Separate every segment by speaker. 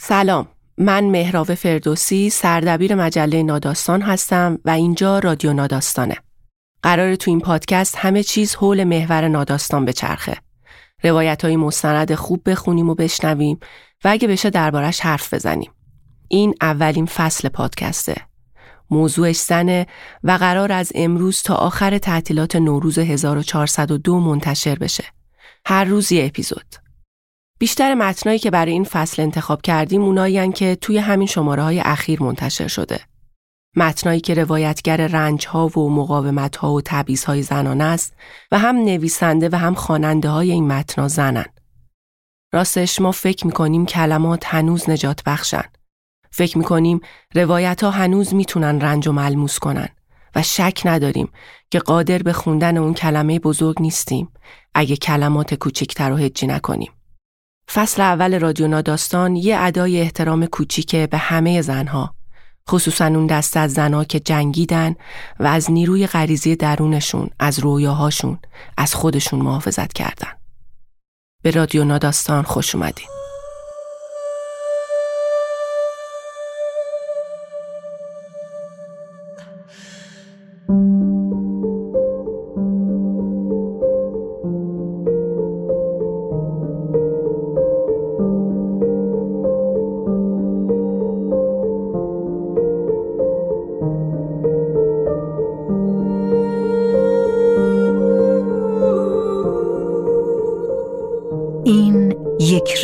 Speaker 1: سلام من مهراو فردوسی سردبیر مجله ناداستان هستم و اینجا رادیو ناداستانه. قرار تو این پادکست همه چیز حول محور ناداستان به چرخه. روایت های مستند خوب بخونیم و بشنویم و اگه بشه دربارش حرف بزنیم. این اولین فصل پادکسته. موضوعش زنه و قرار از امروز تا آخر تعطیلات نوروز 1402 منتشر بشه. هر روز یه اپیزود. بیشتر متنایی که برای این فصل انتخاب کردیم اونایی که توی همین شماره های اخیر منتشر شده. متنایی که روایتگر رنج ها و مقاومت ها و تبعیض های زنانه است و هم نویسنده و هم خواننده های این متنا زنن. راستش ما فکر می‌کنیم کلمات هنوز نجات بخشن. فکر می‌کنیم روایت ها هنوز می‌تونن رنج و ملموس کنن و شک نداریم که قادر به خوندن اون کلمه بزرگ نیستیم اگه کلمات کوچکتر رو هجی نکنیم. فصل اول رادیو ناداستان یه ادای احترام کوچیکه به همه زنها. خصوصا اون دست از زنها که جنگیدن و از نیروی غریزی درونشون از رویاهاشون از خودشون محافظت کردن. به رادیو ناداستان خوش اومدین.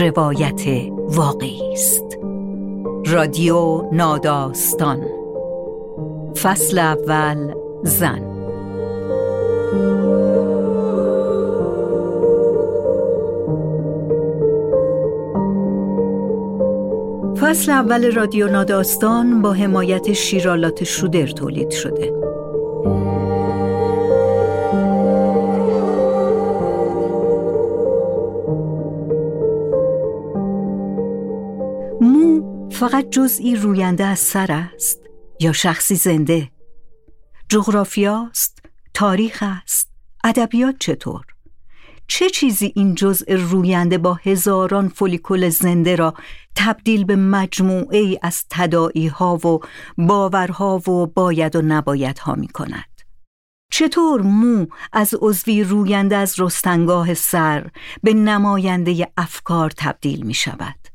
Speaker 2: روایت واقعی است. رادیو ناداستان. فصل اول زن. فصل اول رادیو ناداستان با حمایت شیرالات شودر تولید شده. فقط جزئی روینده از سر است یا شخصی زنده؟ جغرافیاست تاریخ است ادبیات چطور؟ چه چیزی این جزء روینده با هزاران فولیکول زنده را تبدیل به مجموعه ای از تدائی ها و باورها و باید و نباید ها می کند؟ چطور مو از عضوی روینده از رستنگاه سر به نماینده افکار تبدیل می شود؟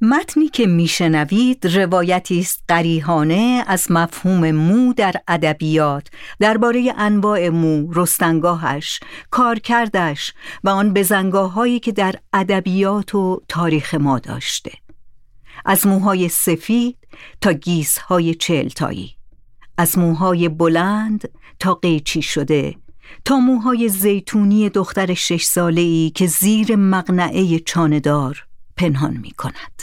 Speaker 2: متنی که میشنوید روایتی است قریحانه از مفهوم مو در ادبیات درباره انواع مو، رستنگاهش، کارکردش و آن بزنگاه که در ادبیات و تاریخ ما داشته. از موهای سفید تا گیسهای چلتایی، از موهای بلند تا قیچی شده، تا موهای زیتونی دختر شش ساله ای که زیر مغنعه چاندار پنهان می کند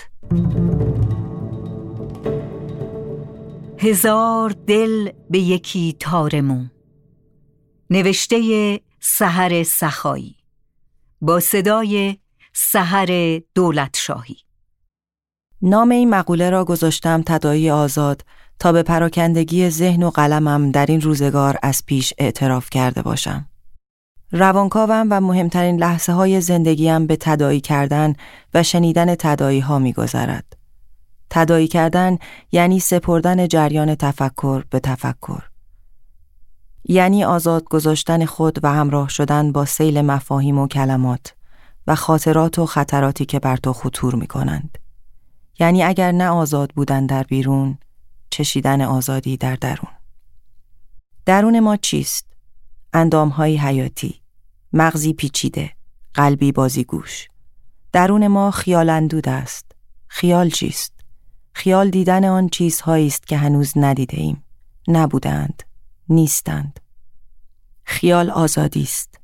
Speaker 2: هزار دل به یکی تارمو. نوشته سحر سخایی. با صدای سحر دولت شاهی
Speaker 3: نام این مقوله را گذاشتم تدایی آزاد تا به پراکندگی ذهن و قلمم در این روزگار از پیش اعتراف کرده باشم. روانکاوم و مهمترین لحظه های زندگیم به تدایی کردن و شنیدن تدایی ها می گذرد. تدایی کردن یعنی سپردن جریان تفکر به تفکر. یعنی آزاد گذاشتن خود و همراه شدن با سیل مفاهیم و کلمات و خاطرات و خطراتی که بر تو خطور می کنند. یعنی اگر نه آزاد بودن در بیرون، چشیدن آزادی در درون. درون ما چیست؟ اندامهای حیاتی مغزی پیچیده، قلبی بازیگوش. درون ما خیال اندود است. خیال چیست؟ خیال دیدن آن چیزهایی است که هنوز ندیده ایم. نبودند. نیستند. خیال آزادی است.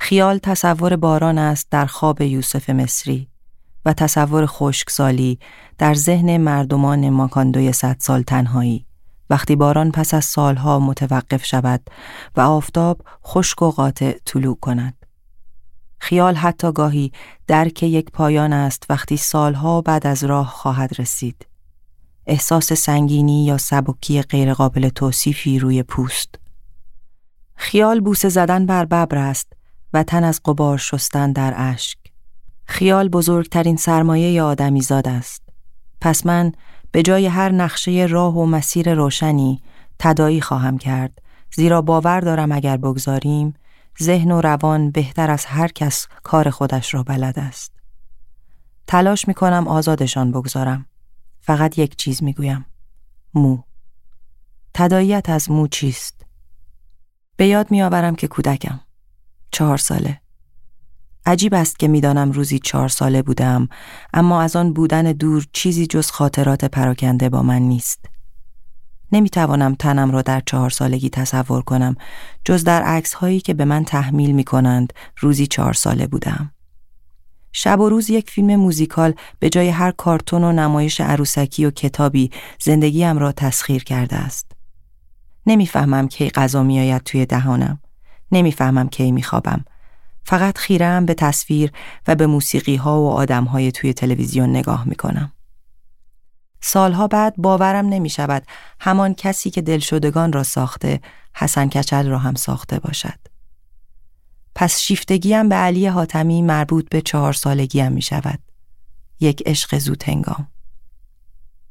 Speaker 3: خیال تصور باران است در خواب یوسف مصری و تصور خشکسالی در ذهن مردمان ماکاندوی صد سال تنهایی وقتی باران پس از سالها متوقف شود و آفتاب خشک و قاطع طلوع کند. خیال حتی گاهی درک یک پایان است وقتی سالها بعد از راه خواهد رسید. احساس سنگینی یا سبکی غیرقابل توصیفی روی پوست. خیال بوسه زدن بر ببر است و تن از قبار شستن در اشک. خیال بزرگترین سرمایه آدمیزاد است. پس من به جای هر نقشه راه و مسیر روشنی تدایی خواهم کرد زیرا باور دارم اگر بگذاریم ذهن و روان بهتر از هر کس کار خودش را بلد است. تلاش می کنم آزادشان بگذارم. فقط یک چیز می گویم. مو. تداییت از مو چیست؟ به یاد می آورم که کودکم. چهار ساله. عجیب است که می‌دانم روزی چهار ساله بودم اما از آن بودن دور چیزی جز خاطرات پراکنده با من نیست. نمی توانم تنم را در چهار سالگی تصور کنم جز در عکس هایی که به من تحمیل می کنند روزی چهار ساله بودم. شب و روز یک فیلم موزیکال به جای هر کارتون و نمایش عروسکی و کتابی زندگیم را تسخیر کرده است. نمی‌فهمم کی غذا میآید توی دهانم. نمی‌فهمم کی میخوابم. فقط خیرم به تصویر و به موسیقی ها و آدم های توی تلویزیون نگاه می کنم. سالها بعد باورم نمی شود همان کسی که دلشدگان را ساخته حسن کچل را هم ساخته باشد. پس شیفتگیم به علی حاتمی مربوط به چهار سالگیم می شود. یک عشق زود هنگام.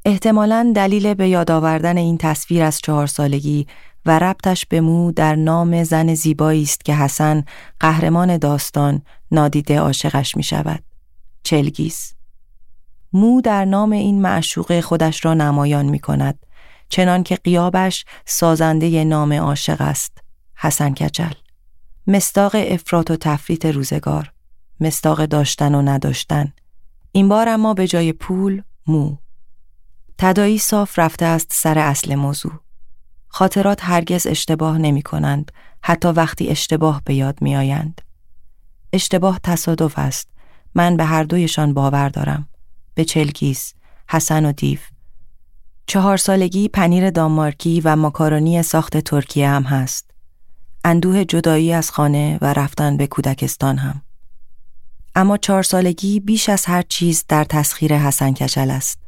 Speaker 3: احتمالا دلیل به یاد آوردن این تصویر از چهار سالگی و ربطش به مو در نام زن زیبایی است که حسن قهرمان داستان نادیده عاشقش می شود. چلگیز. مو در نام این معشوقه خودش را نمایان می کند چنان که قیابش سازنده نام عاشق است حسن کچل مستاق افراط و تفریط روزگار مستاق داشتن و نداشتن. این بار اما به جای پول مو. تدایی صاف رفته است سر اصل موضوع. خاطرات هرگز اشتباه نمی کنند حتی وقتی اشتباه به یاد می آیند. اشتباه تصادف است. من به هر دویشان باور دارم. به چلگیز حسن و دیو. چهار سالگی پنیر دانمارکی و ماکارونی ساخت ترکیه هم هست. اندوه جدایی از خانه و رفتن به کودکستان هم. اما چهار سالگی بیش از هر چیز در تسخیر حسن کچل است.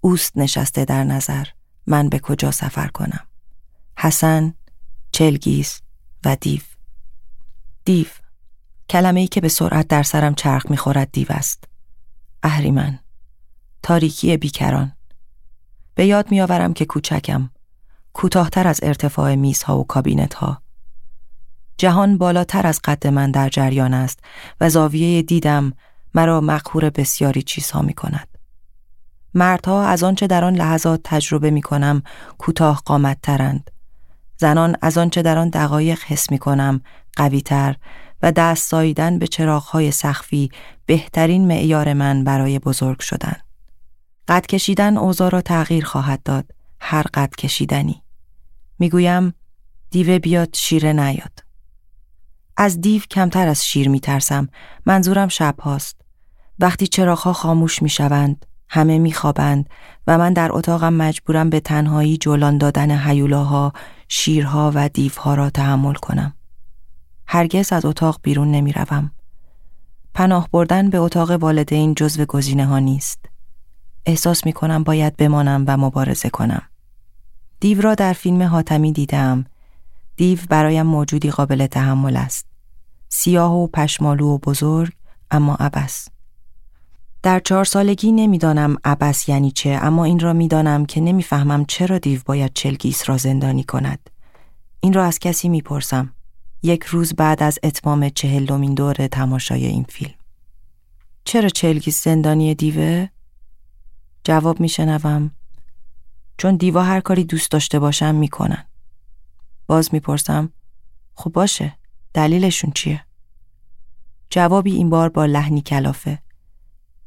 Speaker 3: اوست نشسته در نظر. من به کجا سفر کنم؟ حسن، چلگیز و دیو دیو کلمه ای که به سرعت در سرم چرخ می‌خورد دیو است اهریمن تاریکی بیکران به یاد میآورم که کوچکم کوتاهتر از ارتفاع میزها و کابینت ها جهان بالاتر از قد من در جریان است و زاویه دیدم مرا مقهور بسیاری چیزها می کند. مردها از آنچه در آن لحظات تجربه می کنم کوتاه قامت ترند. زنان از آنچه در آن دقایق حس می کنم قوی تر و دست ساییدن به چراغهای سخفی بهترین معیار من برای بزرگ شدن. قد کشیدن اوضاع را تغییر خواهد داد هر قد کشیدنی. می‌گویم دیوه بیاد شیره نیاد. از دیو کمتر از شیر می ترسم. منظورم شب هاست. وقتی چراغها خاموش می شوند، همه می خوابند و من در اتاقم مجبورم به تنهایی جولان دادن حیولاها، شیرها و دیوها را تحمل کنم. هرگز از اتاق بیرون نمی روم. پناه بردن به اتاق والدین جزو گزینه ها نیست. احساس می کنم باید بمانم و مبارزه کنم. دیو را در فیلم حاتمی دیدم. دیو برایم موجودی قابل تحمل است. سیاه و پشمالو و بزرگ اما عبس. در چهار سالگی نمی‌دانم عبس یعنی چه اما این را می‌دانم که نمی‌فهمم چرا دیو باید چلگیس را زندانی کند. این را از کسی می‌پرسم. یک روز بعد از اتمام چهلمین دور تماشای این فیلم. چرا چلگیس زندانی دیوه؟ جواب میشنوم چون دیوا هر کاری دوست داشته باشم می‌کنن. باز می‌پرسم خب باشه دلیلشون چیه؟ جوابی این بار با لحنی کلافه.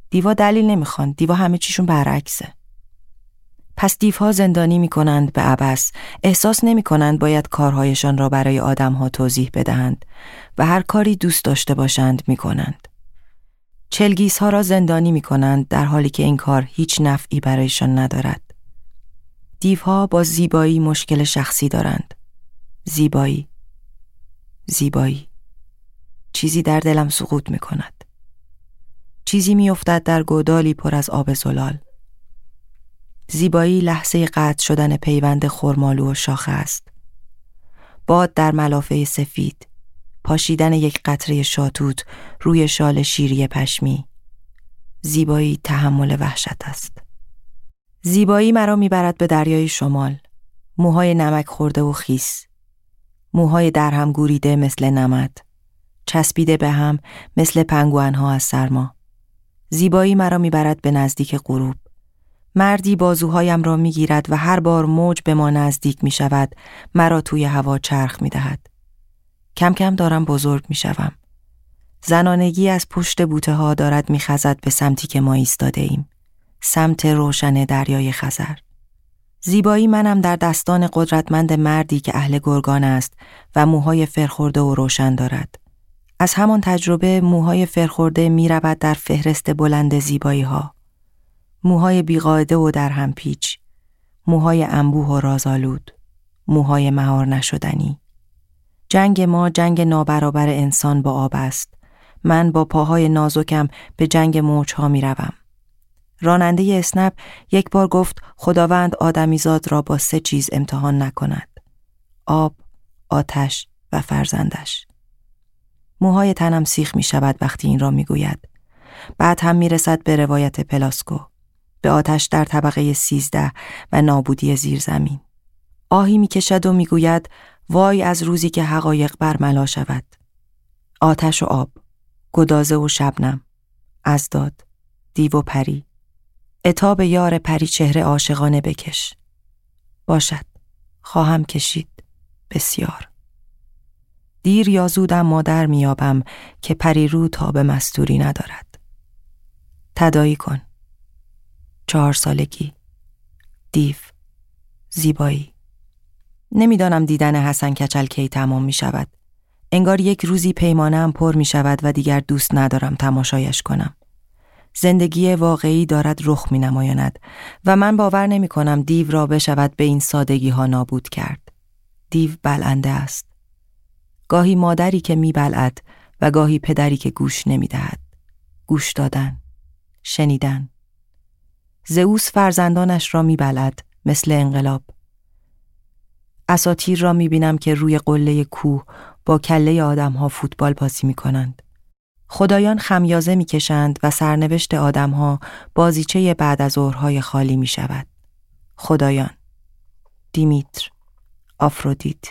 Speaker 3: دیوا دلیل نمی‌خوان دیوا همه چیشون برعکسه. پس دیوها زندانی می‌کنند به عبس احساس نمی کنند باید کارهایشان را برای آدمها توضیح بدهند و هر کاری دوست داشته باشند می‌کنند. چلگیس ها را زندانی می کنند در حالی که این کار هیچ نفعی برایشان ندارد. دیوها با زیبایی مشکل شخصی دارند. زیبایی زیبایی چیزی در دلم سقوط می کند. چیزی می افتد در گودالی پر از آب زلال. زیبایی لحظه قطع شدن پیوند خرمالو و شاخه است. باد در ملافه سفید، پاشیدن یک قطره شاتوت روی شال شیری پشمی. زیبایی تحمل وحشت است. زیبایی مرا می‌برد به دریای شمال. موهای نمک خورده و خیس. موهای درهم گوریده مثل نمد. چسبیده به هم مثل پنگوانها از سرما. زیبایی مرا می‌برد به نزدیک غروب. مردی بازوهایم را می‌گیرد و هر بار موج به ما نزدیک می شود مرا توی هوا چرخ می دهد. کم کم دارم بزرگ می شوم. زنانگی از پشت بوته ها دارد می خزد به سمتی که ما ایستاده ایم. سمت روشن دریای خزر. زیبایی منم در دستان قدرتمند مردی که اهل گرگان است و موهای فرخورده و روشن دارد. از همان تجربه موهای فرخورده می رود در فهرست بلند زیبایی ها. موهای بیقاعده و در هم پیچ. موهای انبوه و رازآلود. موهای مهار نشدنی. جنگ ما جنگ نابرابر انسان با آب است. من با پاهای نازکم به جنگ موج ها می روم. راننده اسنپ یک بار گفت خداوند آدمیزاد را با سه چیز امتحان نکند. آب، آتش و فرزندش. موهای تنم سیخ می شود وقتی این را می گوید. بعد هم می رسد به روایت پلاسکو. به آتش در طبقه سیزده و نابودی زیر زمین. آهی می کشد و می گوید وای از روزی که حقایق برملا شود. آتش و آب، گدازه و شبنم، ازداد، دیو و پری. اتاب یار پری چهره عاشقانه بکش. باشد، خواهم کشید، بسیار. دیر یا زودم مادر میابم که پری رو تا به مستوری ندارد. تدایی کن. چهار سالگی. دیو. زیبایی. نمی‌دانم دیدن حسن کچل کی تمام می شود. انگار یک روزی پیمانم پر می شود و دیگر دوست ندارم تماشایش کنم. زندگی واقعی دارد رخ می نمایاند و من باور نمی کنم دیو را بشود به این سادگی ها نابود کرد. دیو بلنده است. گاهی مادری که می بلعد و گاهی پدری که گوش نمی دهد. گوش دادن. شنیدن. زئوس فرزندانش را می بلد مثل انقلاب. اساتیر را می بینم که روی قله کوه با کله آدم ها فوتبال بازی می کنند. خدایان خمیازه می کشند و سرنوشت آدم ها بازیچه بعد از ظهرهای خالی می شود. خدایان دیمیتر آفرودیت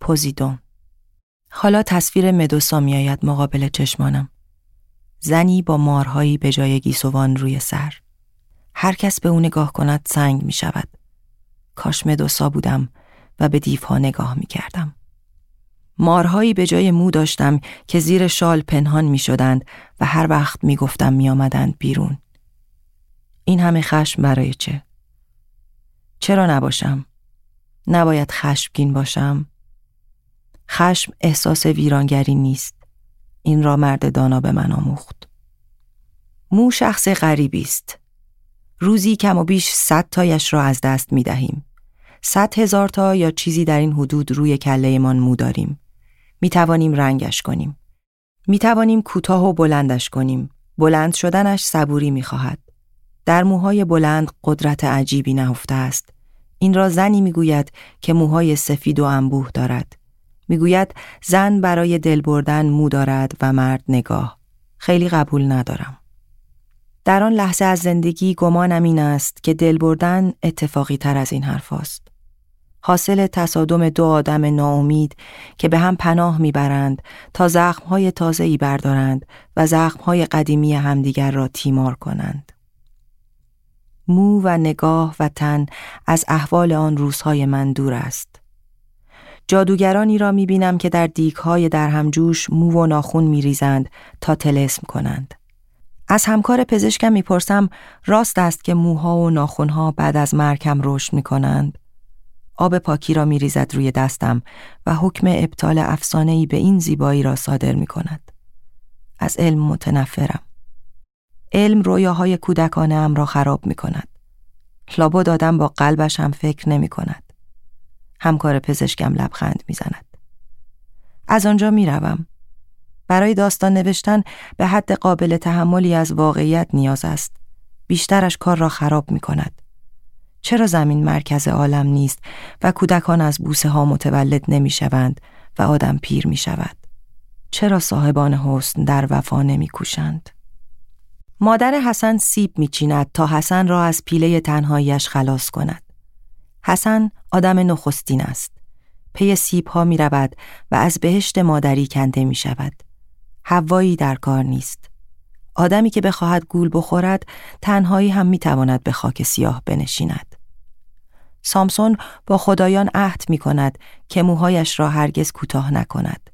Speaker 3: پوزیدون حالا تصویر مدوسا می آید مقابل چشمانم. زنی با مارهایی به جای گیسوان روی سر. هر کس به او نگاه کند سنگ می شود. کاش مدوسا بودم و به دیوها نگاه می کردم. مارهایی به جای مو داشتم که زیر شال پنهان می شدند و هر وقت می گفتم می آمدند بیرون. این همه خشم برای چه؟ چرا نباشم؟ نباید خشمگین باشم؟ خشم احساس ویرانگری نیست. این را مرد دانا به من آموخت. مو شخص غریبی است. روزی کم و بیش صد تایش را از دست می دهیم. صد هزار تا یا چیزی در این حدود روی کلهمان مو داریم. می توانیم رنگش کنیم. می توانیم کوتاه و بلندش کنیم. بلند شدنش صبوری می خواهد. در موهای بلند قدرت عجیبی نهفته است. این را زنی می گوید که موهای سفید و انبوه دارد. می‌گوید زن برای دل بردن مو دارد و مرد نگاه. خیلی قبول ندارم. در آن لحظه از زندگی گمانم این است که دل بردن اتفاقی تر از این حرف است. حاصل تصادم دو آدم ناامید که به هم پناه می‌برند تا زخمهای تازه ای بردارند و زخمهای قدیمی همدیگر را تیمار کنند. مو و نگاه و تن از احوال آن روزهای من دور است. جادوگرانی را می بینم که در دیگهای در همجوش مو و ناخون می ریزند تا تلسم کنند. از همکار پزشکم می‌پرسم راست است که موها و ناخونها بعد از مرکم رشد می کنند. آب پاکی را می ریزد روی دستم و حکم ابطال افسانه‌ای به این زیبایی را صادر می کند. از علم متنفرم. علم رویاهای کودکانه ام را خراب می کند. لابد دادم با قلبش هم فکر نمی کند. همکار پزشکم لبخند می‌زند. از آنجا می‌روم. برای داستان نوشتن به حد قابل تحملی از واقعیت نیاز است. بیشترش کار را خراب می کند. چرا زمین مرکز عالم نیست و کودکان از بوسه ها متولد نمی شوند و آدم پیر می شود؟ چرا صاحبان حسن در وفا نمی کوشند؟ مادر حسن سیب میچیند تا حسن را از پیله تنهاییش خلاص کند. حسن آدم نخستین است. پی سیب ها می رود و از بهشت مادری کنده می شود. هوایی در کار نیست. آدمی که بخواهد گول بخورد تنهایی هم می تواند به خاک سیاه بنشیند. سامسون با خدایان عهد می کند که موهایش را هرگز کوتاه نکند.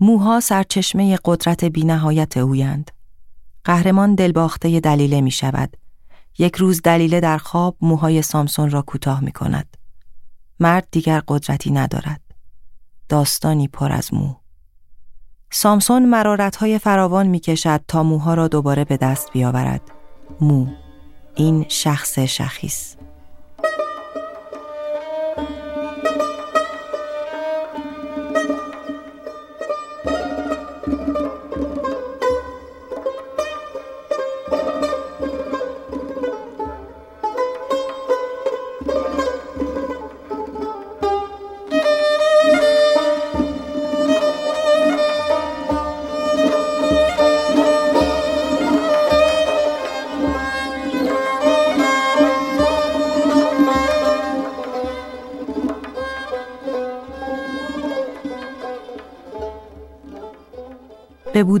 Speaker 3: موها سرچشمه قدرت بینهایت اویند. قهرمان دلباخته دلیله می شود. یک روز دلیله در خواب موهای سامسون را کوتاه می کند. مرد دیگر قدرتی ندارد. داستانی پر از مو. سامسون مرارتهای فراوان می کشد تا موها را دوباره به دست بیاورد. مو. این شخص شخیص.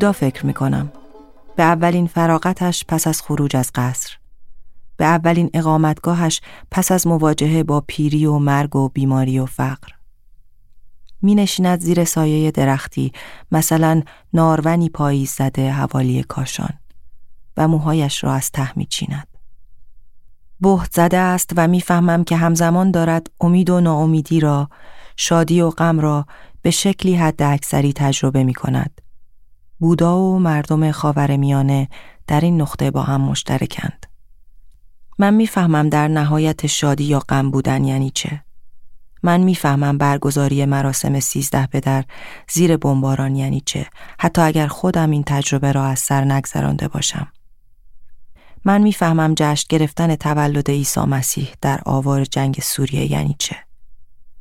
Speaker 3: بودا فکر می کنم. به اولین فراغتش پس از خروج از قصر. به اولین اقامتگاهش پس از مواجهه با پیری و مرگ و بیماری و فقر. می نشیند زیر سایه درختی مثلا نارونی پاییز زده حوالی کاشان و موهایش را از ته می چیند. بهت زده است و می‌فهمم که همزمان دارد امید و ناامیدی را شادی و غم را به شکلی حد اکثری تجربه می کند بودا و مردم خاور میانه در این نقطه با هم مشترکند. من می‌فهمم در نهایت شادی یا غم بودن یعنی چه. من می‌فهمم برگزاری مراسم سیزده پدر زیر بمباران یعنی چه حتی اگر خودم این تجربه را از سر نگذرانده باشم. من می‌فهمم جشن گرفتن تولد عیسی مسیح در آوار جنگ سوریه یعنی چه.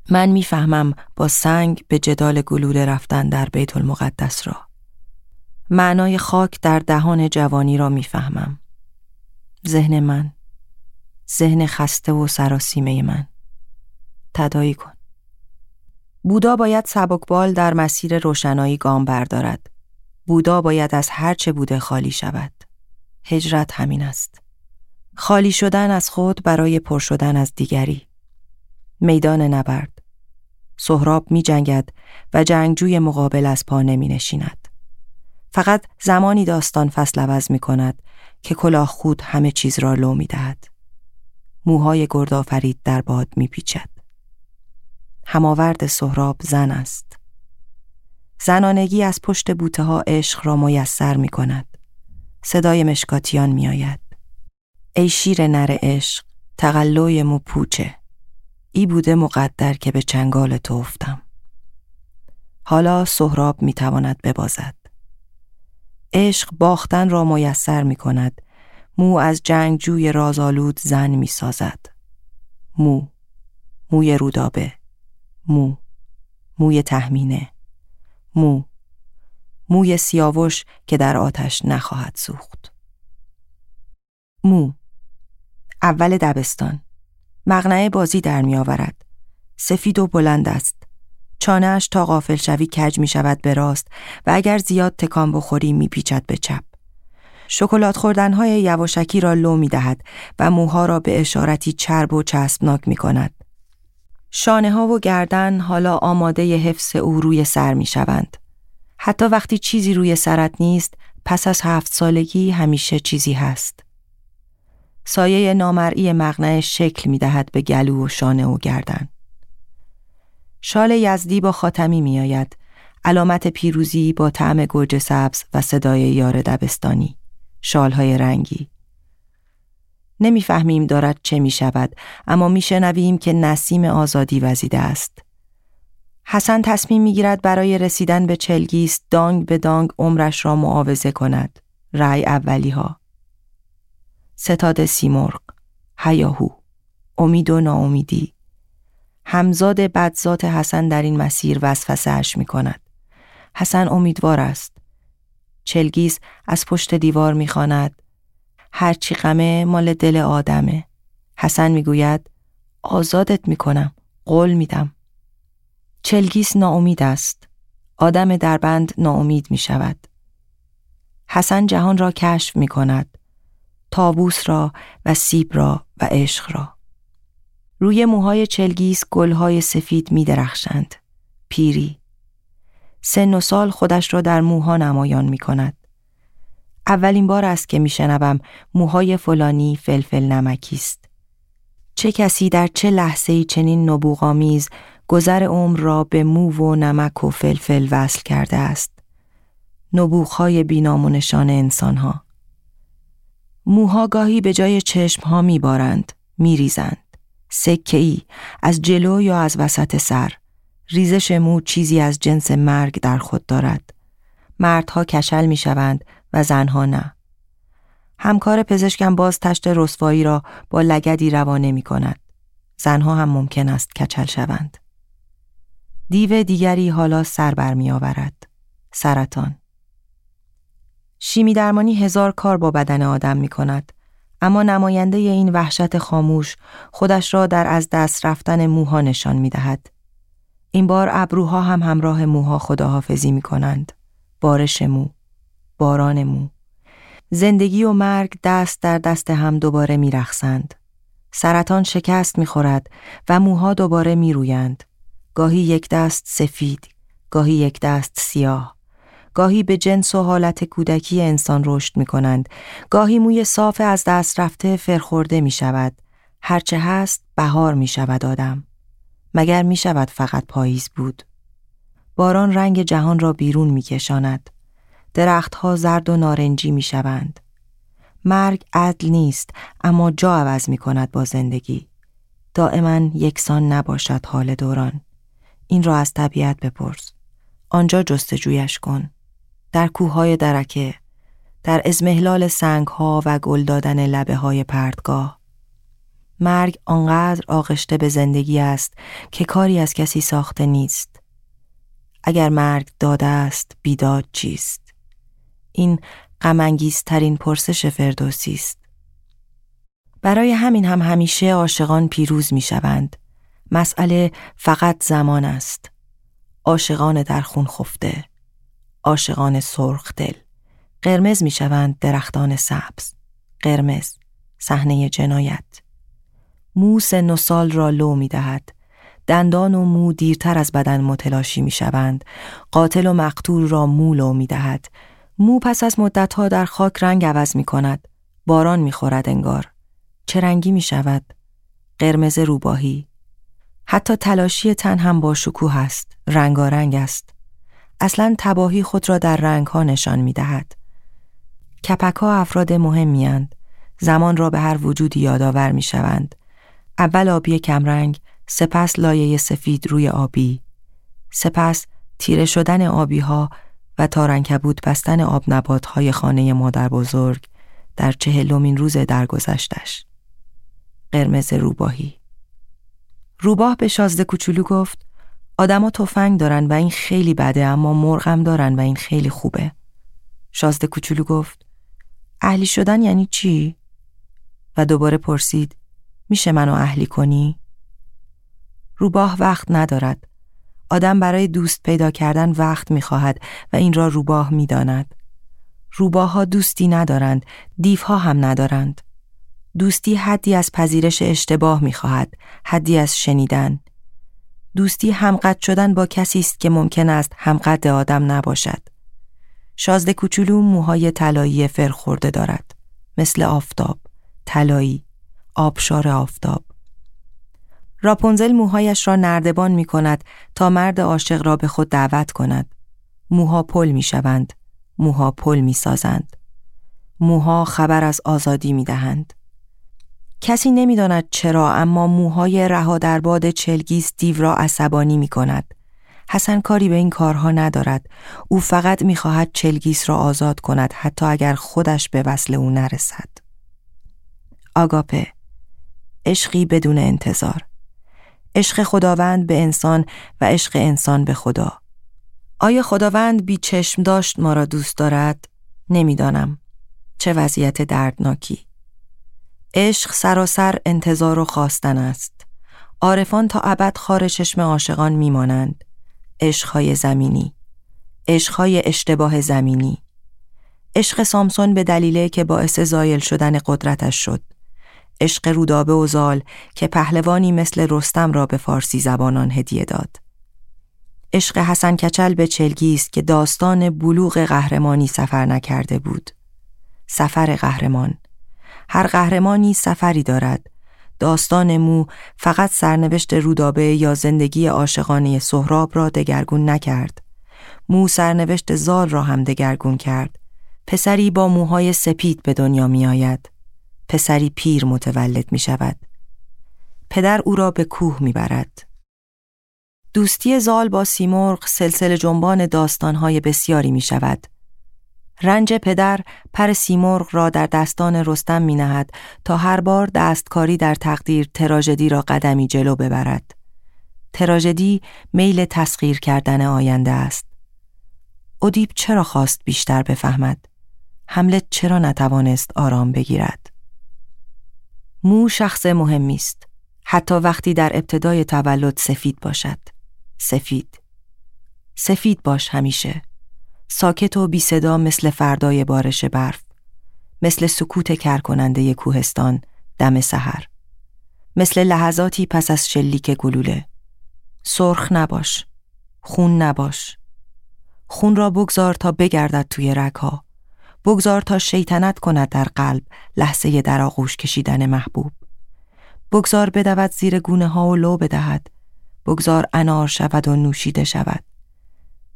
Speaker 3: من می‌فهمم با سنگ به جدال گلوله رفتن در بیت المقدس را. معنای خاک در دهان جوانی را می‌فهمم. ذهن من ذهن خسته و سراسیمه من. تدایی کن. بودا باید سبکبال در مسیر روشنایی گام بردارد. بودا باید از هرچه بوده خالی شود. هجرت همین است. خالی شدن از خود برای پر شدن از دیگری. میدان نبرد. سهراب می جنگد و جنگجوی مقابل از پا نمی نشیند. فقط زمانی داستان فصل عوض می کند که کلاه خود همه چیز را لو می دهد. موهای گردآفرید در باد می پیچد. هماورد سهراب زن است. زنانگی از پشت بوته ها عشق را میسر می کند. صدای مشکاتیان می آید. ای شیر نر عشق تقلوی مو پوچه ای بوده مقدر که به چنگال تو افتم. حالا سهراب می تواند ببازد. عشق باختن را میسر می کند مو از جنگجوی رازآلود زن می سازد مو موی رودابه. مو موی تهمینه. مو موی سیاوش که در آتش نخواهد سوخت. مو اول دبستان. مغنعه بازی در می آورد سفید و بلند است. چانهش تا غافل شوی کج می شود به راست و اگر زیاد تکان بخوری می پیچد به چپ. شکلات خوردنهای یواشکی را لو می دهد و موها را به اشارتی چرب و چسبناک می کند. شانه ها و گردن حالا آماده حفظ او روی سر می شوند. حتی وقتی چیزی روی سرت نیست پس از هفت سالگی همیشه چیزی هست. سایه نامرئی مغنه شکل می دهد به گلو و شانه و گردن. شال یزدی با خاتمی می آید. علامت پیروزی با طعم گوجه سبز و صدای یار دبستانی. شالهای رنگی. نمی‌فهمیم دارد چه می شود اما می شنویم که نسیم آزادی وزیده است. حسن تصمیم می گیرد برای رسیدن به چلگیست دانگ به دانگ عمرش را معاوضه کند. رای اولی ها. ستاد سیمرغ. هیاهو. امید و ناامیدی. همزاد بدزات حسن در این مسیر وسوسه اش می کند. حسن امیدوار است. چلگیس از پشت دیوار می‌خواند. هرچی غمه مال دل آدمه. حسن می‌گوید آزادت می‌کنم. قول میدم. چلگیس ناامید است. آدم دربند ناامید می شود حسن جهان را کشف می کند تابوس را و سیب را و عشق را. روی موهای چلگیس گلهای سفید می درخشند پیری سن و سال خودش را در موها نمایان می کند اولین بار است که میشنوم موهای فلانی فلفل نمکی است. چه کسی در چه لحظه چنین نبوغامیز گذر عمر را به مو و نمک و فلفل وصل کرده است. نبوغهای بینامونشان انسانها. موها گاهی به جای چشمها میبارند، میریزند. سکه ای از جلو یا از وسط سر. ریزش مو چیزی از جنس مرگ در خود دارد. مردها کشل می‌شوند و زنها نه. همکار پزشکم باز تشت رسوایی را با لگدی روانه می کند. زنها هم ممکن است کچل شوند. دیو دیگری حالا سر بر می آورد. سرطان. شیمی درمانی هزار کار با بدن آدم می کند. اما نماینده این وحشت خاموش خودش را در از دست رفتن موها نشان می دهد. این بار ابروها هم همراه موها خداحافظی می کنند. بارش مو. باران مو. زندگی و مرگ دست در دست هم دوباره می رخصند. سرطان شکست می خورد و موها دوباره می رویند. گاهی یک دست سفید، گاهی یک دست سیاه. گاهی به جنس و حالت کودکی انسان رشد می کنند. گاهی موی صاف از دست رفته فرخورده می شود. هرچه هست بهار می شود آدم. مگر می شود فقط پاییز بود. باران رنگ جهان را بیرون می کشاند. درختها زرد و نارنجی می شوند. مرگ عدل نیست اما جا عوض می کند با زندگی. دائما یکسان نباشد حال دوران. این را از طبیعت بپرس. آنجا جستجویش کن. در کوههای درکه، در ازمهلال سنگها و گل دادن لبه های پردگاه. مرگ آنقدر آغشته به زندگی است که کاری از کسی ساخته نیست. اگر مرگ داده است بیداد چیست؟ این غمانگیزترین پرسش فردوسی است. برای همین هم همیشه عاشقان پیروز می شوند. مسئله فقط زمان است. عاشقان در خون خفته. عاشقان سرخ دل. قرمز می شوند درختان سبز. قرمز. صحنه جنایت. مو سن و سال را لو می دهد. دندان و مو دیرتر از بدن متلاشی می شوند. قاتل و مقتول را مو لو می دهد. مو پس از مدتها در خاک رنگ عوض می کند. باران می خورد انگار. چه رنگی می شود؟ قرمز روباهی. حتی تلاشی تن هم با شکوه است. رنگارنگ است. اصلا تباهی خود را در رنگ ها نشان می دهد. کپک ها افراد مهمی هند. زمان را به هر وجودی یادآور می شوند. اول آبی کمرنگ، سپس لایه سفید روی آبی. سپس تیره شدن آبی ها و تارنکبود بستن آب نبات های خانه مادر بزرگ در چهلمین روز درگذشتش. قرمز روباهی روباه به شازده کوچولو گفت آدما تفنگ دارن و این خیلی بده اما مرغم دارن و این خیلی خوبه. شازده کوچولو گفت اهلی شدن یعنی چی؟ و دوباره پرسید میشه منو اهلی کنی؟ روباه وقت ندارد آدم برای دوست پیدا کردن وقت می‌خواهد و این را روباه می‌داند. روباها دوستی ندارند، دیوها هم ندارند. دوستی حدی از پذیرش اشتباه می‌خواهد، حدی از شنیدن. دوستی همقد شدن با کسی است که ممکن است همقد آدم نباشد. شازده کوچولو موهای طلایی فرخورده دارد، مثل آفتاب، طلایی، آبشار آفتاب. راپونزل موهایش را نردبان می کند تا مرد عاشق را به خود دعوت کند. موها پل می شوند. موها پل می سازند. موها خبر از آزادی می دهند. کسی نمی‌داند چرا اما موهای رها در باد چلگیس دیو را عصبانی می کند. حسن کاری به این کارها ندارد. او فقط می خواهد چلگیس را آزاد کند حتی اگر خودش به وصل او نرسد. آگاپه عشقی بدون انتظار عشق خداوند به انسان و عشق انسان به خدا آیا خداوند بی چشم داشت ما را دوست دارد؟ نمی‌دانم چه وضعیت دردناکی عشق سراسر انتظار و خواستن است. عارفان تا ابد خار چشم عاشقان میمانند. عشقهای زمینی. عشقهای اشتباه زمینی. عشق سامسون به دلیله که باعث زایل شدن قدرتش شد. عشق رودابه و زال که پهلوانی مثل رستم را به فارسی زبانان هدیه داد. عشق حسن کچل به چلگی است که داستان بلوغ قهرمانی سفر نکرده بود. سفر قهرمان. هر قهرمانی سفری دارد. داستان مو فقط سرنوشت رودابه یا زندگی عاشقانه سهراب را دگرگون نکرد. مو سرنوشت زال را هم دگرگون کرد. پسری با موهای سپید به دنیا می آید پسری پیر متولد می شود پدر او را به کوه می برد دوستی زال با سیمرغ سلسله جنبان داستانهای بسیاری می شود رنج پدر پر سیمرغ را در دستان رستم می نهد تا هر بار دستکاری در تقدیر تراژدی را قدمی جلو ببرد. تراژدی میل تسخیر کردن آینده است. ادیب چرا خواست بیشتر بفهمد؟ حملت چرا نتوانست آرام بگیرد؟ مو شخص مهمی است. حتی وقتی در ابتدای تولد سفید باشد. سفید. سفید باش همیشه. ساکت و بی صدا مثل فردای بارش برف مثل سکوت کرکننده کوهستان دم سحر مثل لحظاتی پس از شلیک گلوله. سرخ نباش خون نباش. خون را بگذار تا بگردد توی رگها بگذار تا شیطنت کند در قلب لحظه در آغوش کشیدن محبوب. بگذار بدود زیر گونه ها و لو بدهد بگذار انار شود و نوشیده شود.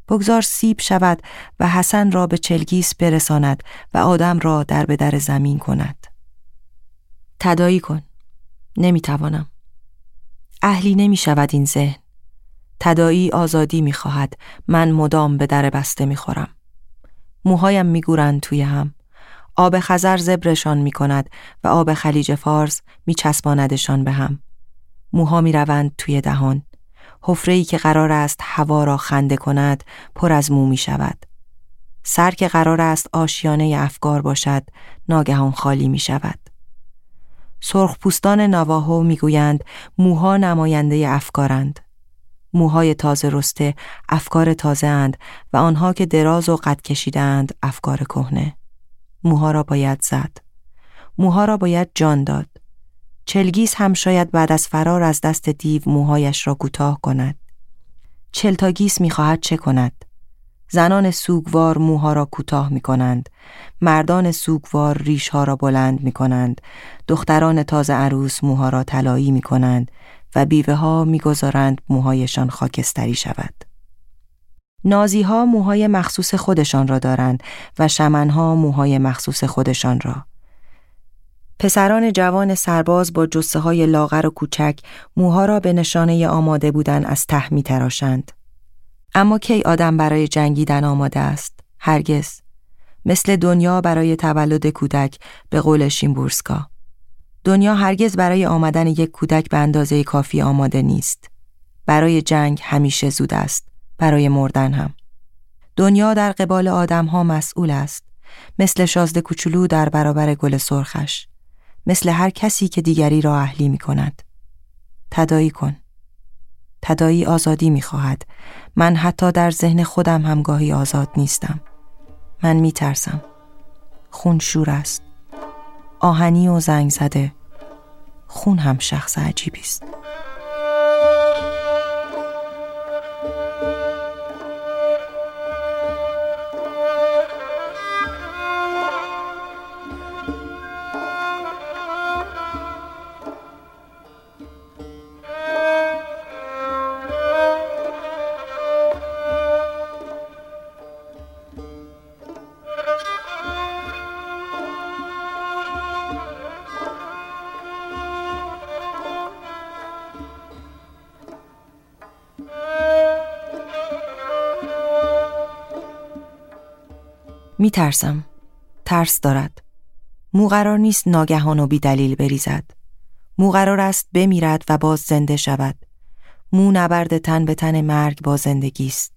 Speaker 3: بگذار سیب شود و حسن را به چلگیس برساند و آدم را در به در زمین کند. تدایی کن. نمی‌توانم. اهلی نمی شود این ذهن. تدایی آزادی می خواهد. من مدام به در بسته می خورم. موهایم می گورند توی هم. آب خزر زبرشان می کند و آب خلیج فارس می چسباندشان به هم. موها می روند توی دهان. حفره‌ای که قرار است هوا را خنده کند پر از مو می شود. سر که قرار است آشیانه افکار باشد ناگهان خالی می شود. سرخپوستان نواهو می‌گویند موها نماینده افکارند. موهای تازه رسته افکار تازه اند و آنها که دراز و قد کشیدند افکار کهنه. موها را باید زد. موها را باید جان داد. چلگیس هم شاید بعد از فرار از دست دیو موهایش را کوتاه کند. چلتاگیس می‌خواهد چه کند؟ زنان سوگوار موها را کوتاه می کنند. مردان سوگوار ریشها را بلند می کنند. دختران تازه عروس موها را طلایی می کنند و بیوه ها می گذارند موهایشان خاکستری شود. نازی ها موهای مخصوص خودشان را دارند و شمنها موهای مخصوص خودشان را. پسران جوان سرباز با جسه های لاغر و کوچک موها را به نشانه آماده بودن از ته می تراشند. اما کی آدم برای جنگیدن آماده است؟ هرگز. مثل دنیا برای تولد کودک به قول شیمبورسکا. دنیا هرگز برای آمدن یک کودک به اندازه کافی آماده نیست. برای جنگ همیشه زود است. برای مردن هم. دنیا در قبال آدم ها مسئول است. مثل شازده کوچولو در برابر گل سرخش. مثل هر کسی که دیگری را اهلی می کند. تدایی کن. تدایی آزادی می خواهد. من حتی در ذهن خودم هم گاهی آزاد نیستم. من می ترسم. خون شور است. آهنی و زنگ زده. خون هم شخص عجیبی است. می ترسم. ترس دارد. مو قرار نیست ناگهان و بی دلیل بریزد. مو قرار است بمیرد و باز زنده شود. مو نبرد تن به تن مرگ با زندگی است.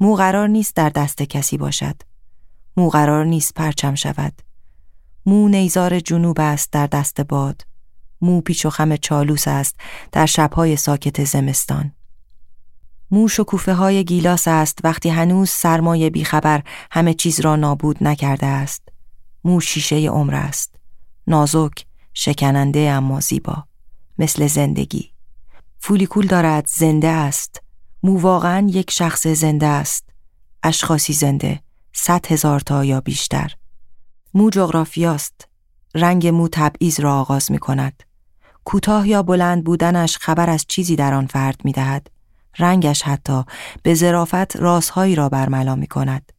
Speaker 3: مو قرار نیست در دست کسی باشد. مو قرار نیست پرچم شود مو نیزار جنوب است در دست باد مو پیچ و خم چالوس است در شبهای ساکت زمستان مو شکوفه های گیلاس است وقتی هنوز سرمایه بیخبر همه چیز را نابود نکرده است. مو شیشه عمر است. نازک شکننده اما زیبا. مثل زندگی. فولیکول دارد زنده است. مو واقعا یک شخص زنده است. اشخاصی زنده صد هزار تا یا بیشتر. مو جغرافیاست رنگ مو تبعیض را آغاز می کند کوتاه یا بلند بودنش خبر از چیزی در آن فرد می دهد. رنگش حتی به ظرافت رازهایی را برملا می کند.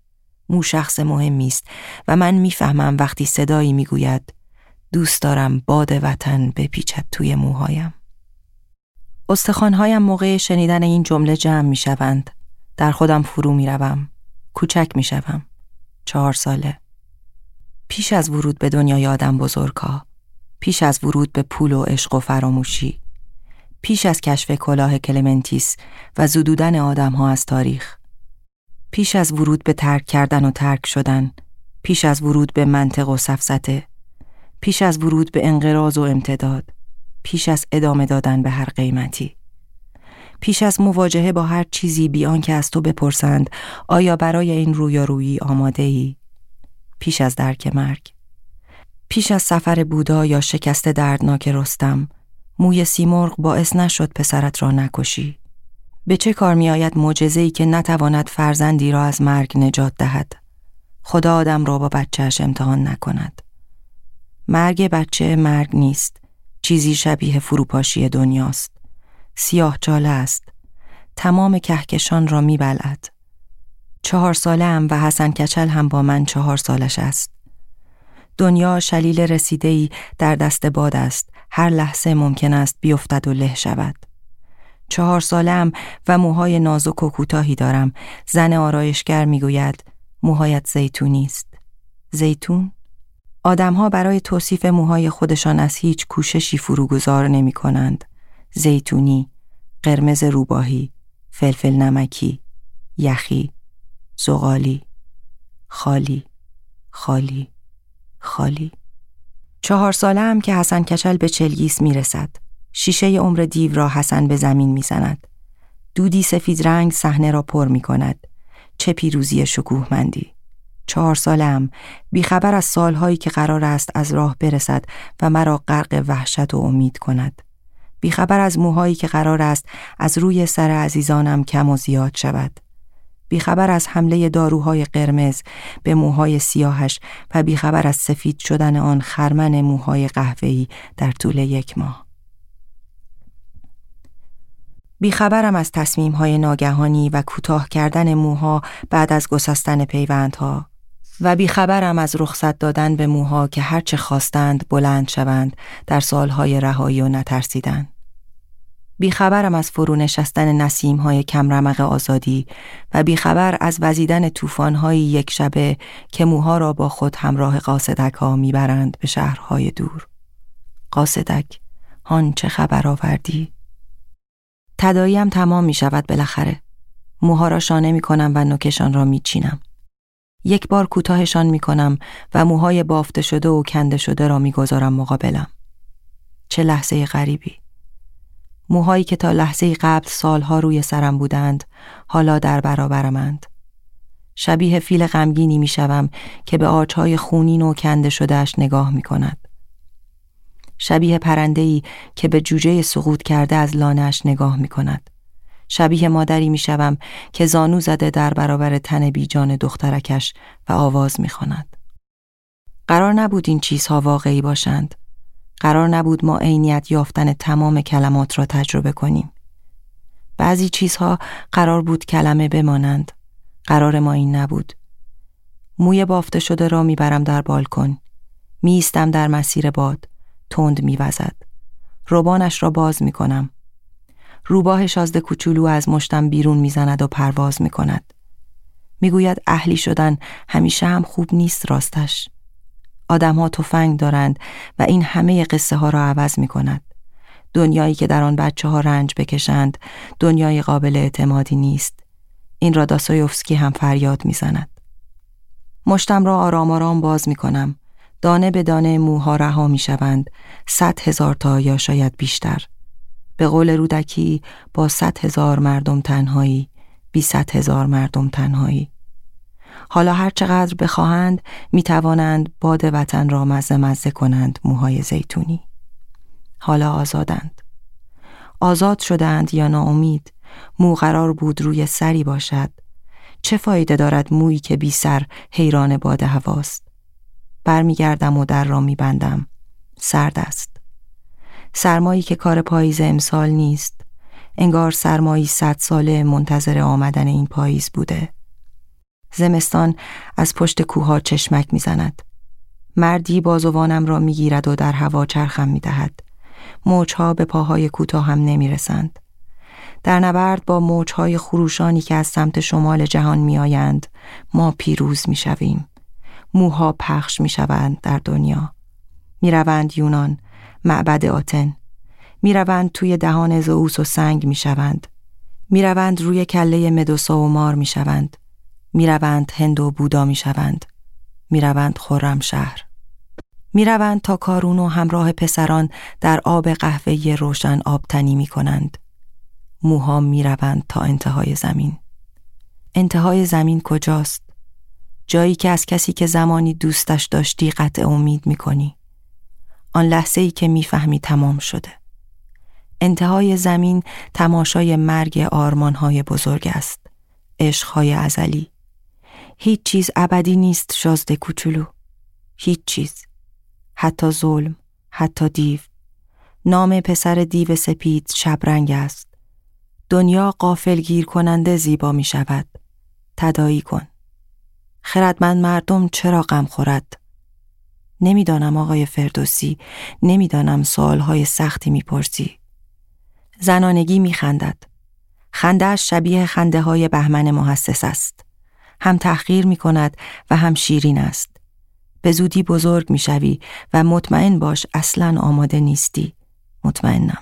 Speaker 3: مو شخص مهمی است و من می‌فهمم وقتی صدایی می‌گوید دوست دارم باد وطن بپیچد توی موهایم. استخوانهایم موقع شنیدن این جمله جمع می شوند. در خودم فرو می روم. کوچک می شوم. چهار ساله. پیش از ورود به دنیای آدم بزرگها. پیش از ورود به پول و عشق و فراموشی. پیش از کشف کلاه کلمنتیس و زدودن آدم ها از تاریخ. پیش از ورود به ترک کردن و ترک شدن. پیش از ورود به منطق و سفسته. پیش از ورود به انقراض و امتداد. پیش از ادامه دادن به هر قیمتی. پیش از مواجهه با هر چیزی بیان که از تو بپرسند آیا برای این رویارویی آماده ای؟ پیش از درک مرگ. پیش از سفر بودا یا شکست دردناک رستم موی سیمرغ باعث نشد پسرت را نکشی. به چه کار می آید ای که نتواند فرزندی را از مرگ نجات دهد؟ خدا آدم را با بچهش امتحان نکند. مرگ بچه مرگ نیست. چیزی شبیه فروپاشی دنیاست. سیاه چاله است. تمام کهکشان را می. چهار ساله هم و حسن کچل هم با من چهار سالش است. دنیا شلیل رسیده ای در دست باد است. هر لحظه ممکن است بیفتد و له شود. چهار سالم و موهای نازک و کوتاهی دارم. زن آرایشگر می‌گوید موهایت زیتونی است. زیتون؟ آدمها برای توصیف موهای خودشان از هیچ کوششی فروگذار نمی کنند. زیتونی، قرمز روباهی، فلفل نمکی، یخی، زغالی، خالی، خالی، خالی. چهار ساله هم که حسن کچل به چلگیس می رسد. شیشه عمر دیو را حسن به زمین می زند. دودی سفید رنگ صحنه را پر می کند. چه پیروزی شکوهمندی. چهار سالم بیخبر از سالهایی که قرار است از راه برسد و مرا غرق وحشت و امید کند. بیخبر از موهایی که قرار است از روی سر عزیزانم کم و زیاد شود. بیخبر از حمله داروهای قرمز به موهای سیاهش و بیخبر از سفید شدن آن خرمن موهای قهوه‌ای در طول یک ماه. بیخبرم از تصمیم های ناگهانی و کوتاه کردن موها بعد از گسستن پیوندها و بیخبرم از رخصت دادن به موها که هرچه خواستند بلند شوند در سالهای رهایی و نترسیدن. بیخبرم از فرو نشستن نسیم های کمرمق آزادی و بیخبر از وزیدن طوفان های یک شبه که موها را با خود همراه قاصدک ها می‌برند به شهرهای دور. قاصدک، هان چه خبر آوردی؟ تداییم تمام می شود بالاخره. موها را شانه می کنم و نوکشان را می چینم. یک بار کوتاهشان می کنم و موهای بافته شده و کنده شده را می گذارم مقابلم. چه لحظه غریبی. موهایی که تا لحظه قبل سالها روی سرم بودند حالا در برابرمند. شبیه فیل غمگینی می شوم که به آرچهای خونین و کنده شدهش نگاه می کند. شبیه پرندهی که به جوجه سقوط کرده از لانش نگاه می کند. شبیه مادری می شوم که زانو زده در برابر تن بیجان دخترکش و آواز می خواند. قرار نبود این چیزها واقعی باشند. قرار نبود ما عینیت یافتن تمام کلمات را تجربه کنیم. بعضی چیزها قرار بود کلمه بمانند. قرار ما این نبود. موی بافته شده را می‌برم در بالکن. میستم در مسیر باد. تند میوزد. روبانش را باز می‌کنم. روباه شازده کوچولو از مشتم بیرون می‌زند و پرواز می‌کند. می‌گوید اهلی شدن همیشه هم خوب نیست راستش. آدم ها تفنگ دارند و این همه قصه ها را عوض می کند. دنیایی که در آن بچه ها رنج بکشند دنیای قابل اعتمادی نیست. این را داسویوفسکی هم فریاد می‌زند. مشتم را آرام آرام باز می کنم. دانه به دانه موها رها می شوند. صد هزار تا یا شاید بیشتر. به قول رودکی با صد هزار مردم تنهایی بی صد هزار مردم تنهایی. حالا هر چقدر بخواهند می توانند باد وطن را مزه مزه کنند موهای زیتونی. حالا آزادند. آزاد شدند یا ناامید مو قرار بود روی سری باشد. چه فایده دارد مویی که بی سر حیران باد هواست؟ برمیگردم و در را میبندم. سرد است. سرمایی که کار پاییز امسال نیست. انگار سرمایی صد ساله منتظر آمدن این پاییز بوده. زمستان از پشت کوها چشمک می‌زند. مردی بازوانم را می‌گیرد و در هوا چرخم می‌دهد. موجها به پاهای کوتاه هم نمی‌رسند. در نبرد با موجهای خروشانی که از سمت شمال جهان میآیند ما پیروز می‌شویم. موها پخش می‌شوند در دنیا. می‌روند یونان معبد آتن. می‌روند توی دهان زئوس و سنگ می‌شوند. می‌روند روی کله مدوسا و مار می‌شوند. می‌روند هند و بودا می‌شوند می‌روند خرم شهر می‌روند تا کارون و همراه پسران در آب قهوه‌ای روشن آبتنی می کنند. موها می‌روند تا انتهای زمین. انتهای زمین کجاست؟ جایی که از کسی که زمانی دوستش داشتی قطع امید می کنی. آن لحظه ای که می‌فهمی تمام شده. انتهای زمین تماشای مرگ آرمانهای بزرگ است. عشقهای ازلی. هیچ چیز ابدی نیست شازده کوچولو. هیچ چیز. حتی ظلم، حتی دیو. نام پسر دیو سپید شبرنگ است. دنیا قافل گیر کننده زیبا می شود. تدایی کن. خردمند مردم چرا غم خورد؟ نمی‌دانم آقای فردوسی، نمی‌دانم سوالهای سختی می‌پرسی. زنانگی میخندد. خندهش شبیه خنده های بهمن محسس است. هم تحقیر می کند و هم شیرین است. به زودی بزرگ می‌شوی و مطمئن باش اصلا آماده نیستی. مطمئنم.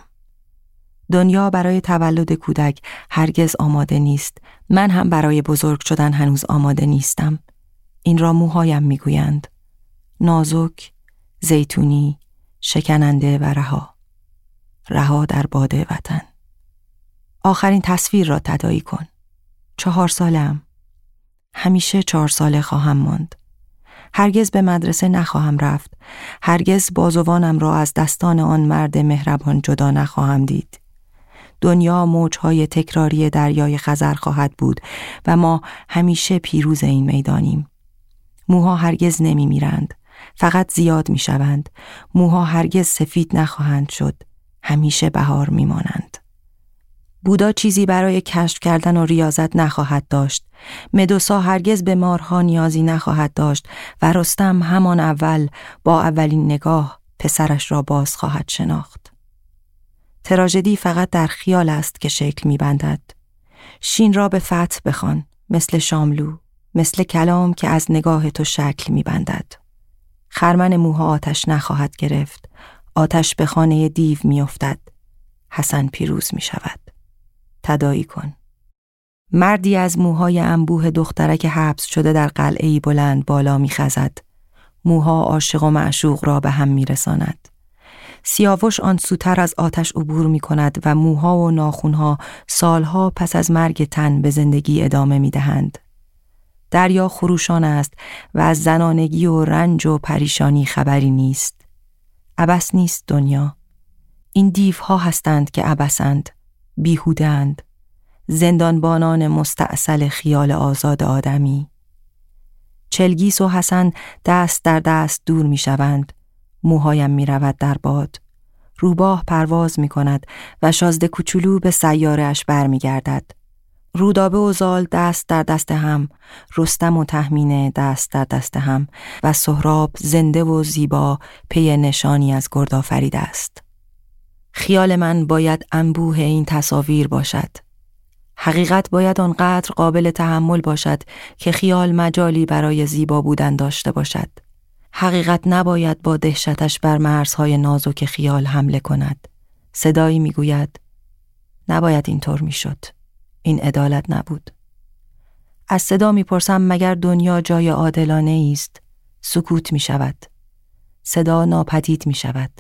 Speaker 3: دنیا برای تولد کودک هرگز آماده نیست. من هم برای بزرگ شدن هنوز آماده نیستم. این را موهایم می‌گویند. نازک، زیتونی، شکننده و رها. رها در باده وطن. آخرین تصویر را تدایی کن. چهار سالم. همیشه چهار ساله خواهم ماند. هرگز به مدرسه نخواهم رفت. هرگز بازوانم را از دستان آن مرد مهربان جدا نخواهم دید. دنیا موجهای تکراری دریای خزر خواهد بود و ما همیشه پیروز این می‌دانیم. موها هرگز نمی میرند. فقط زیاد می شوند. موها هرگز سفید نخواهند شد. همیشه بهار می مانند. بودا چیزی برای کشف کردن و ریاضت نخواهد داشت. مدوسا هرگز به مارها نیازی نخواهد داشت و رستم همان اول با اولین نگاه پسرش را باز خواهد شناخت. تراژدی فقط در خیال است که شکل بندد. شین را به فتح بخوان مثل شاملو مثل کلام که از نگاه تو شکل بندد. خرمن موها آتش نخواهد گرفت آتش به خانه دیو میافتد حسن پیروز می شود تدایی کن مردی از موهای انبوه دخترک حبس شده در قلعه بلند بالا میخزد موها عاشق و معشوق را به هم میرساند سیاوش آن سوتر از آتش عبور می کند و موها و ناخونها سالها پس از مرگ تن به زندگی ادامه می دهند. دریا خروشان است و از زنانگی و رنج و پریشانی خبری نیست. عبس نیست دنیا. این دیوها هستند که عبسند. بیهودند. زندانبانان مستعصل خیال آزاد آدمی. چلگیس و حسن دست در دست دور می شوند. موهایم می رود در باد. روباه پرواز می کند و شازده کوچولو به سیارش برمیگردد. رودابه و زال دست در دست هم، رستم و تهمینه دست در دست هم و سهراب زنده و زیبا پی نشانی از گردآفرید است. خیال من باید انبوه این تصاویر باشد. حقیقت باید آنقدر قابل تحمل باشد که خیال مجالی برای زیبا بودن داشته باشد. حقیقت نباید با دهشتش بر مرزهای نازک خیال حمله کند. صدایی می‌گوید نباید اینطور می‌شد. این عدالت نبود. از صدا می‌پرسم مگر دنیا جای عادلانه است سکوت می شود صدا ناپدید می شود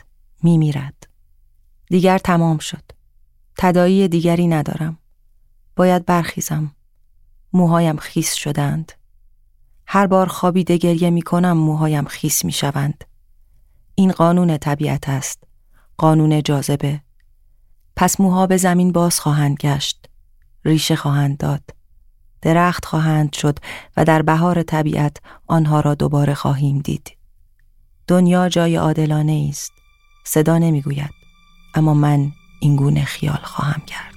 Speaker 3: می میرد دیگر تمام شد. تدایی دیگری ندارم. باید برخیزم. موهایم خیس شدند. هر بار خوابیده گریه می کنم موهایم خیس می شوند این قانون طبیعت است. قانون جاذبه. پس موها به زمین باز خواهند گشت. ریشه خواهند داد. درخت خواهند شد و در بهار طبیعت آنها را دوباره خواهیم دید. دنیا جای عادلانه است. صدا نمی‌گوید. اما من این گونه خیال خواهم کرد.